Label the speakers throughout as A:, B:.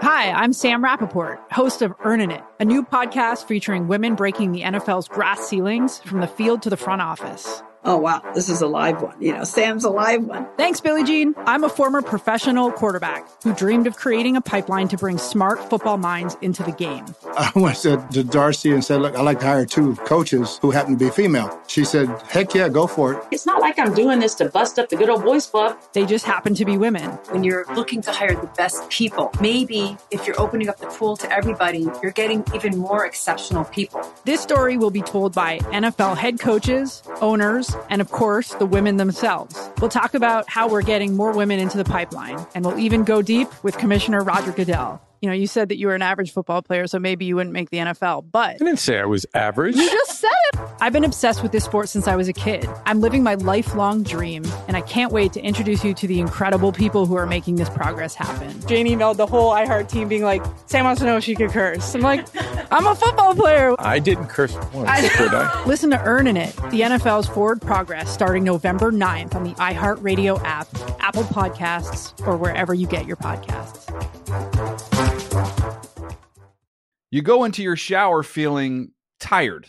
A: Hi, I'm Sam Rapoport, host of Earnin' It, a new podcast featuring women breaking the NFL's glass ceilings from the field to the front office
B: oh wow, this is a live one. You know, Sam's a live one.
A: Thanks, Billie Jean. I'm a former professional quarterback who dreamed of creating a pipeline to bring smart football minds into the game.
C: I went to Darcy and said, look, I'd like to hire two coaches who happen to be female. She said, heck yeah, go for it.
D: It's not like I'm doing this to bust up the good old boys club.
A: They just happen to be women.
E: When you're looking to hire the best people, maybe if you're opening up the pool to everybody, you're getting even more exceptional people.
A: This story will be told by NFL head coaches, owners, and of course, the women themselves. We'll talk about how we're getting more women into the pipeline, and we'll even go deep with Commissioner Roger Goodell you know, you said that you were an average football player, so maybe you wouldn't make the NFL. But I
F: didn't say I was average.
A: You just said it. I've been obsessed with this sport since I was a kid. I'm living my lifelong dream, and I can't wait to introduce you to the incredible people who are making this progress happen. Jane emailed the whole iHeart team being like, Sam wants to know if she could curse. I'm like, I'm a football player.
F: I didn't curse once, I did I?
A: Listen to Earnin' It, the NFL's forward progress starting November 9th on the iHeartRadio app, Apple Podcasts, or wherever you get your podcasts.
G: You go into your shower feeling tired,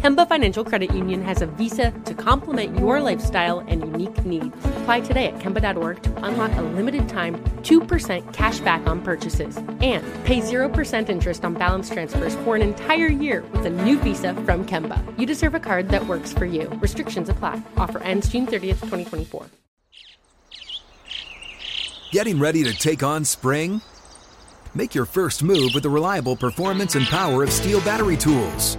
H: Kemba Financial Credit Union has a visa to complement your lifestyle and unique needs. Apply today at Kemba.org to unlock a limited time 2% cash back on purchases and pay 0% interest on balance transfers for an entire year with a new visa from Kemba. You deserve a card that works for you. Restrictions apply. Offer ends June 30th, 2024.
I: Getting ready to take on spring? Make your first move with the reliable performance and power of STIHL battery tools.